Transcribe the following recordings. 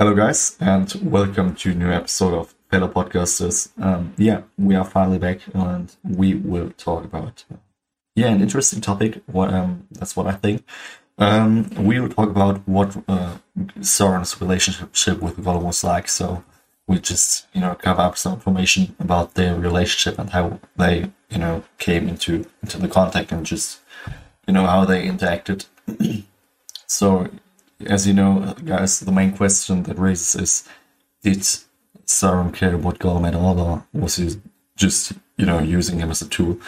Hello, guys, and welcome to a new episode of Fellow Podcasters. Um, yeah, we are finally back, and we will talk about uh, yeah an interesting topic. What um, that's what I think. Um, we will talk about what uh, Sauron's relationship with Gollum was like. So we just you know cover up some information about their relationship and how they you know came into into the contact and just you know how they interacted. so as you know, guys, the main question that raises is: Did Sauron care about Gollum at all, or was he just you know using him as a tool?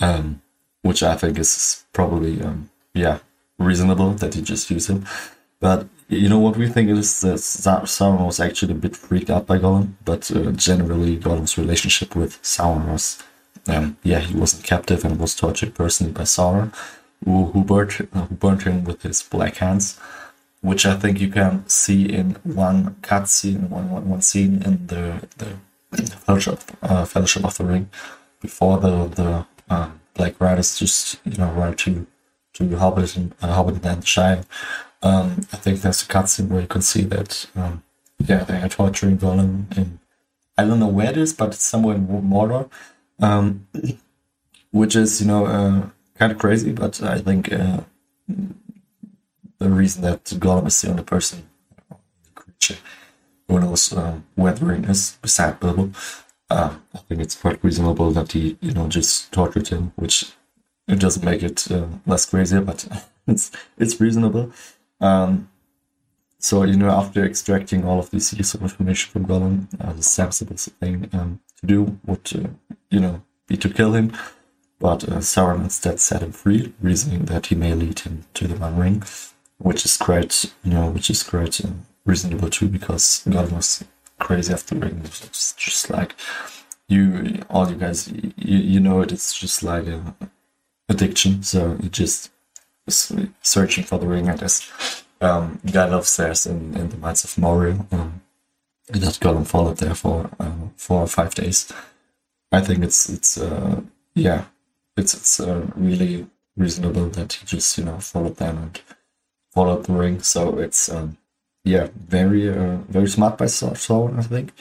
Um, which I think is probably um, yeah reasonable that he just used him. But you know what we think is that Sauron was actually a bit freaked out by Gollum, but uh, generally Gollum's relationship with Sauron was, um, yeah, he wasn't captive and was tortured personally by Sauron, who, who burnt who burnt him with his black hands which I think you can see in one cutscene, one, one, one scene in the, the Fellowship, uh, Fellowship of the Ring, before the the um, Black Riders just you know ride to to Hobbit and uh, Hobbit and Shire. Um, I think there's a cutscene where you can see that um, yeah they are torturing Gollum in I don't know where it is, but it's somewhere in Mordor, um, which is you know uh, kind of crazy, but I think. Uh, the reason that Gollum is the only person, creature, who knows um, where the ring is beside Bilbo. Uh, I think it's quite reasonable that he, you know, just tortured him, which it doesn't make it uh, less crazy, but it's it's reasonable. Um, so you know, after extracting all of this useful information from Gollum, uh, the sensible thing um, to do would, uh, you know, be to kill him. But uh, Sauron instead set him free, reasoning that he may lead him to the One Ring which is great, you know, which is great and reasonable too, because God was crazy after ring. It's just like you, all you guys, you, you know it. It's just like an addiction. So you just searching for the ring. I guess um, Gandalf says in, in the Mines of Moria um, that Gollum followed there for uh, four or five days. I think it's it's uh, yeah, it's it's uh, really reasonable that he just you know followed them and followed the ring. So it's um, yeah, very uh, very smart by Sauron, I think.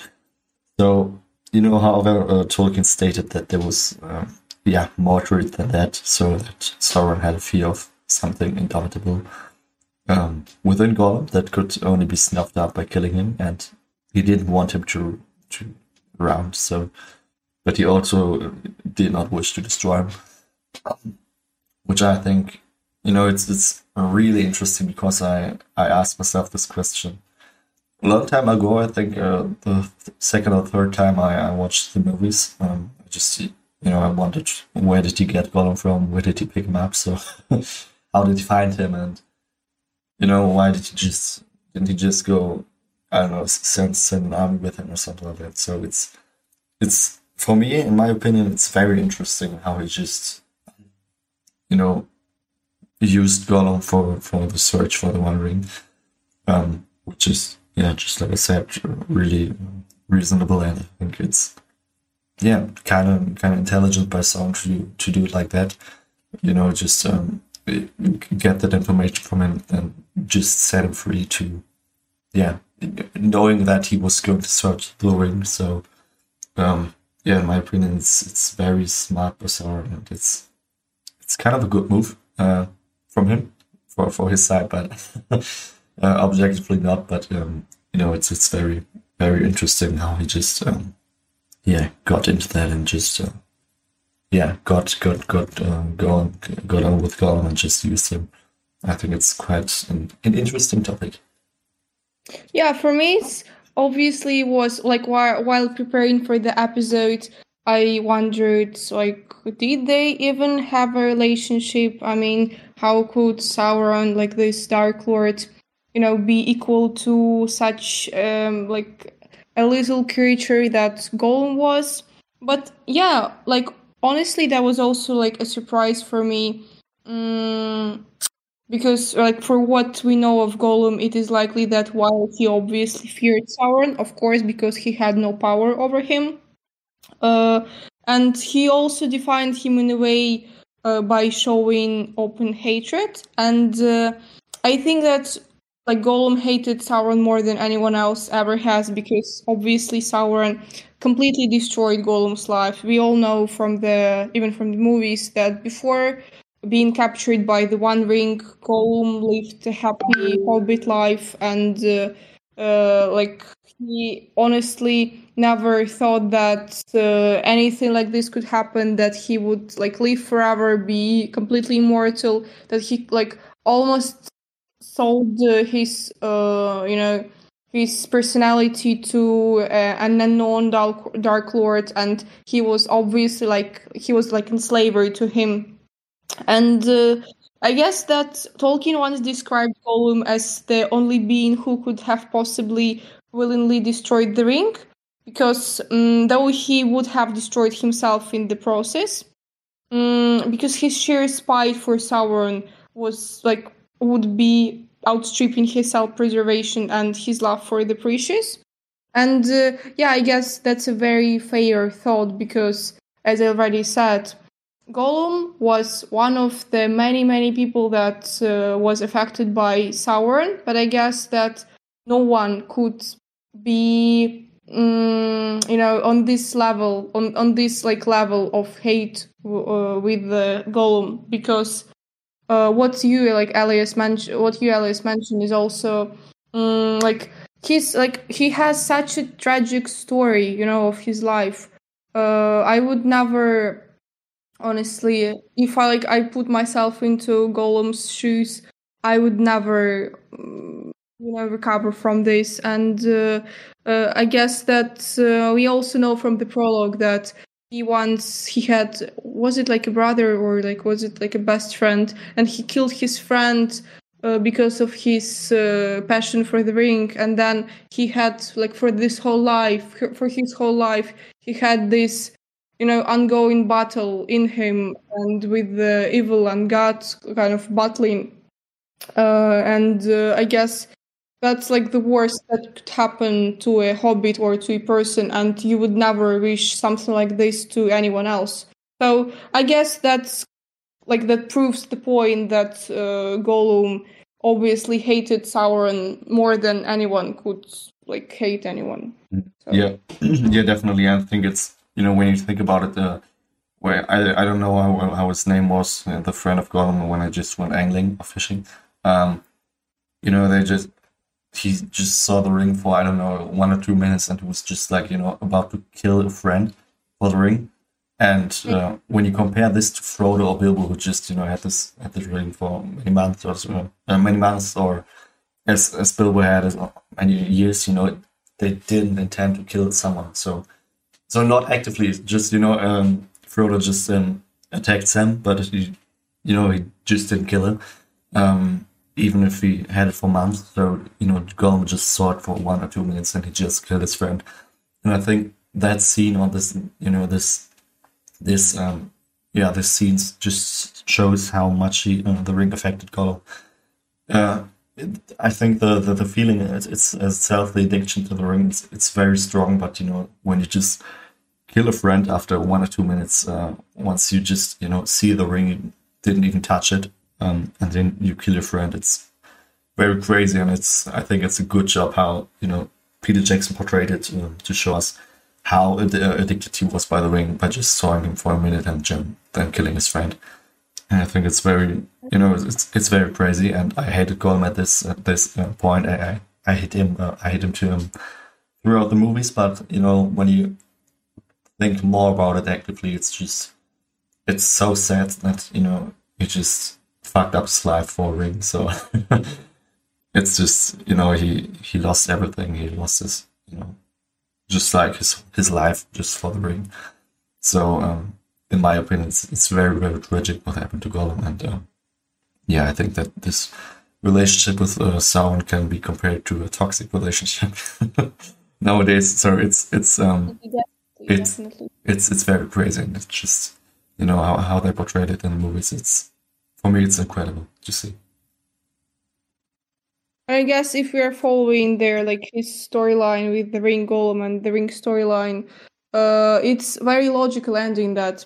So you know, however, uh, Tolkien stated that there was um, yeah more to it than that, so that Sauron had a fear of something indomitable um, within Gollum that could only be snuffed out by killing him, and he didn't want him to to round. So, but he also did not wish to destroy him, which I think you know it's it's really interesting because I, I asked myself this question a long time ago. I think uh, the second or third time I, I watched the movies, um, I just you know I wondered where did he get Gollum from? Where did he pick him up? So how did he find him? And you know why did he just didn't he just go I don't know send send an army with him or something like that? So it's it's for me, in my opinion, it's very interesting how he just you know used Gollum for for the search for the One Ring, um, which is yeah, just like I said, really reasonable, and I think it's yeah, kind of kind of intelligent by Sauron to to do it like that. You know, just um, get that information from him and just set him free to yeah, knowing that he was going to search the ring. So um, yeah, in my opinion, it's it's very smart Sauron, and it's it's kind of a good move. Uh, from him for, for his side, but uh, objectively not. But um, you know, it's it's very very interesting how he just um, yeah got into that and just uh, yeah got got got uh, on got on with Gollum and just used him. I think it's quite an, an interesting topic. Yeah, for me, it's obviously was like while while preparing for the episode, I wondered like did they even have a relationship? I mean, how could Sauron, like this Dark Lord, you know, be equal to such um, like a little creature that Gollum was? But yeah, like honestly, that was also like a surprise for me. Um, because like for what we know of Gollum, it is likely that while he obviously feared Sauron, of course, because he had no power over him, and he also defined him in a way uh, by showing open hatred. And uh, I think that like Gollum hated Sauron more than anyone else ever has because obviously Sauron completely destroyed Gollum's life. We all know from the even from the movies that before being captured by the One Ring, Gollum lived a happy hobbit life and uh, uh, like he honestly never thought that uh, anything like this could happen that he would like live forever be completely immortal that he like almost sold uh, his uh, you know his personality to uh, an unknown dark, dark lord and he was obviously like he was like in slavery to him. And uh, i guess that tolkien once described gollum as the only being who could have possibly willingly destroyed the ring because um, though he would have destroyed himself in the process um, because his sheer spite for sauron was like would be outstripping his self-preservation and his love for the precious. And uh, yeah i guess that's a very fair thought because as i already said gollum was one of the many many people that uh, was affected by sauron but i guess that no one could be um, you know on this level on on this like level of hate uh, with the Gollum because uh, what you like Elias mentioned, what you Elias mentioned is also um, like he's like he has such a tragic story, you know, of his life. Uh, I would never, honestly, if I like I put myself into Gollum's shoes, I would never, mm, you know, recover from this. And uh, uh, I guess that uh, we also know from the prologue that he once he had was it like a brother or like was it like a best friend? And he killed his friend uh, because of his uh, passion for the ring. And then he had like for this whole life for his whole life he had this you know ongoing battle in him and with the evil and god kind of battling. Uh, and uh, i guess that's like the worst that could happen to a hobbit or to a person and you would never wish something like this to anyone else. So i guess that's like that proves the point that uh, gollum obviously hated sauron more than anyone could like hate anyone. So. yeah. Yeah definitely. I think it's you know when you think about it uh, where I, I don't know how, how his name was uh, the friend of gollum when i just went angling or fishing. Um you know they just he just saw the ring for I don't know one or two minutes, and was just like you know about to kill a friend for the ring. And uh, when you compare this to Frodo or Bilbo, who just you know had this had this ring for many months or so, uh, many months, or as as Bilbo had as many years, you know they didn't intend to kill someone. So so not actively, just you know um, Frodo just um, attacked Sam, but he, you know he just didn't kill him. Um, even if he had it for months. So, you know, Gollum just saw it for one or two minutes and he just killed his friend. And I think that scene on this, you know, this, this, um, yeah, this scene just shows how much he, uh, the ring affected Gollum. Uh, I think the, the, the feeling it's, it's itself, the addiction to the ring, it's, it's very strong. But you know, when you just kill a friend after one or two minutes, uh, once you just you know see the ring, you didn't even touch it, um, and then you kill your friend. It's very crazy, and it's I think it's a good job how you know Peter Jackson portrayed it uh, to show us how ad- uh, addicted he was by the ring by just sawing him for a minute and Jim then killing his friend. And I think it's very you know it's it's very crazy, and I hated Gollum at this at this uh, point. I, I I hate him. Uh, I hate him too um, throughout the movies, but you know when you think more about it actively, it's just it's so sad that you know you just fucked up his life for ring. So it's just you know he he lost everything. He lost his you know just like his his life just for the ring. So um, in my opinion, it's it's very very tragic what happened to Gollum, and uh, yeah, I think that this relationship with uh, Sauron can be compared to a toxic relationship nowadays. So it's it's um it's it's it's very crazy, and it's just you know how how they portrayed it in the movies. It's for me, it's incredible to see. I guess if we are following their like his storyline with the Ring Gollum and the Ring storyline, uh, it's very logical ending that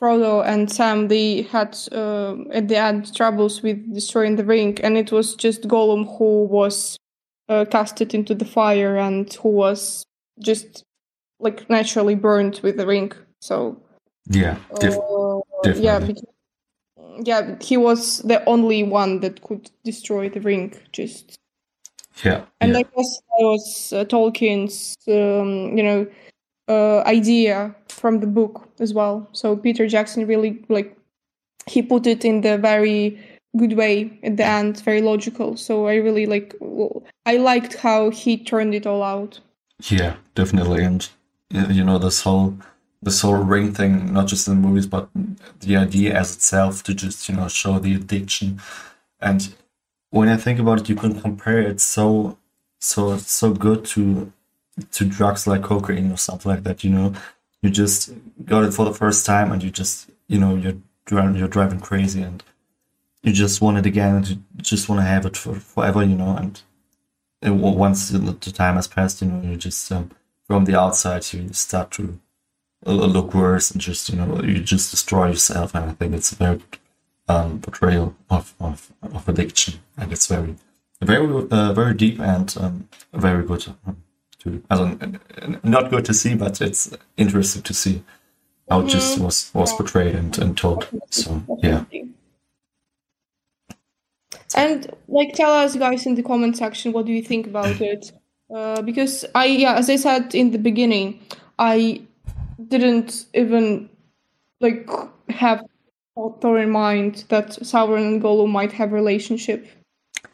Frodo and Sam they had uh, at the end troubles with destroying the ring, and it was just Gollum who was uh, casted into the fire and who was just like naturally burned with the ring. So yeah, def- uh, definitely. yeah, because, yeah, he was the only one that could destroy the ring. Just yeah, and yeah. I guess that was uh, Tolkien's, um, you know, uh, idea from the book as well. So Peter Jackson really like he put it in the very good way at the end, very logical. So I really like I liked how he turned it all out. Yeah, definitely, and you know this whole this whole ring thing, not just in movies, but the idea as itself to just you know show the addiction, and when I think about it, you can compare it so so so good to to drugs like cocaine or something like that. You know, you just got it for the first time, and you just you know you're you're driving crazy, and you just want it again, and you just want to have it for forever. You know, and w- once the the time has passed, you know, you just um, from the outside you start to look worse and just you know you just destroy yourself. And I think it's a very um, portrayal of, of of addiction, and it's very very uh, very deep and um, very good um, to also, not good to see, but it's interesting to see how it just was was portrayed and, and told. So yeah, And like, tell us, guys, in the comment section, what do you think about it? Uh, because I, yeah, as I said in the beginning, I didn't even like have thought in mind that Sauron and Gollum might have relationship.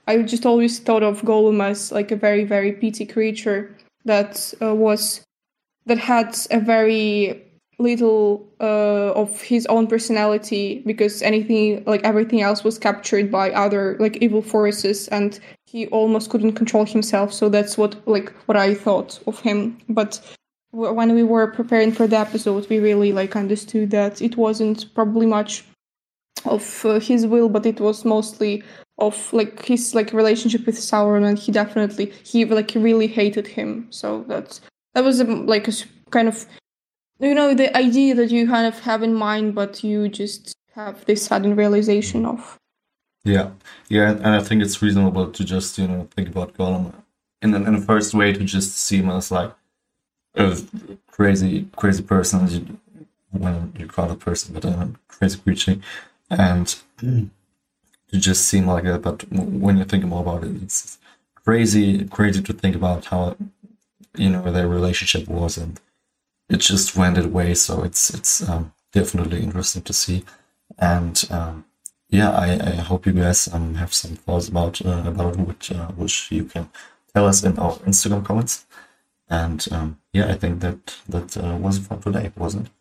I just always thought of Gollum as like a very, very petty creature that uh, was that had a very little uh, of his own personality because anything like everything else was captured by other like evil forces and he almost couldn't control himself so that's what like what i thought of him but when we were preparing for the episode we really like understood that it wasn't probably much of uh, his will but it was mostly of like his like relationship with sauron and he definitely he like really hated him. So that's that was um, like a kind of you know the idea that you kind of have in mind but you just have this sudden realization of. Yeah, yeah, and I think it's reasonable to just you know think about Gollum in in the first way to just see him as like a crazy crazy person. You, well, you call a person, but a crazy creature, and to just seem like that. But when you think more about it, it's crazy crazy to think about how you know their relationship was, and it just went away. So it's it's um, definitely interesting to see, and um, yeah, I, I hope you guys um, have some thoughts about uh, about it, which uh, which you can tell us in our Instagram comments. And um, yeah, I think that that uh, was for today, wasn't it?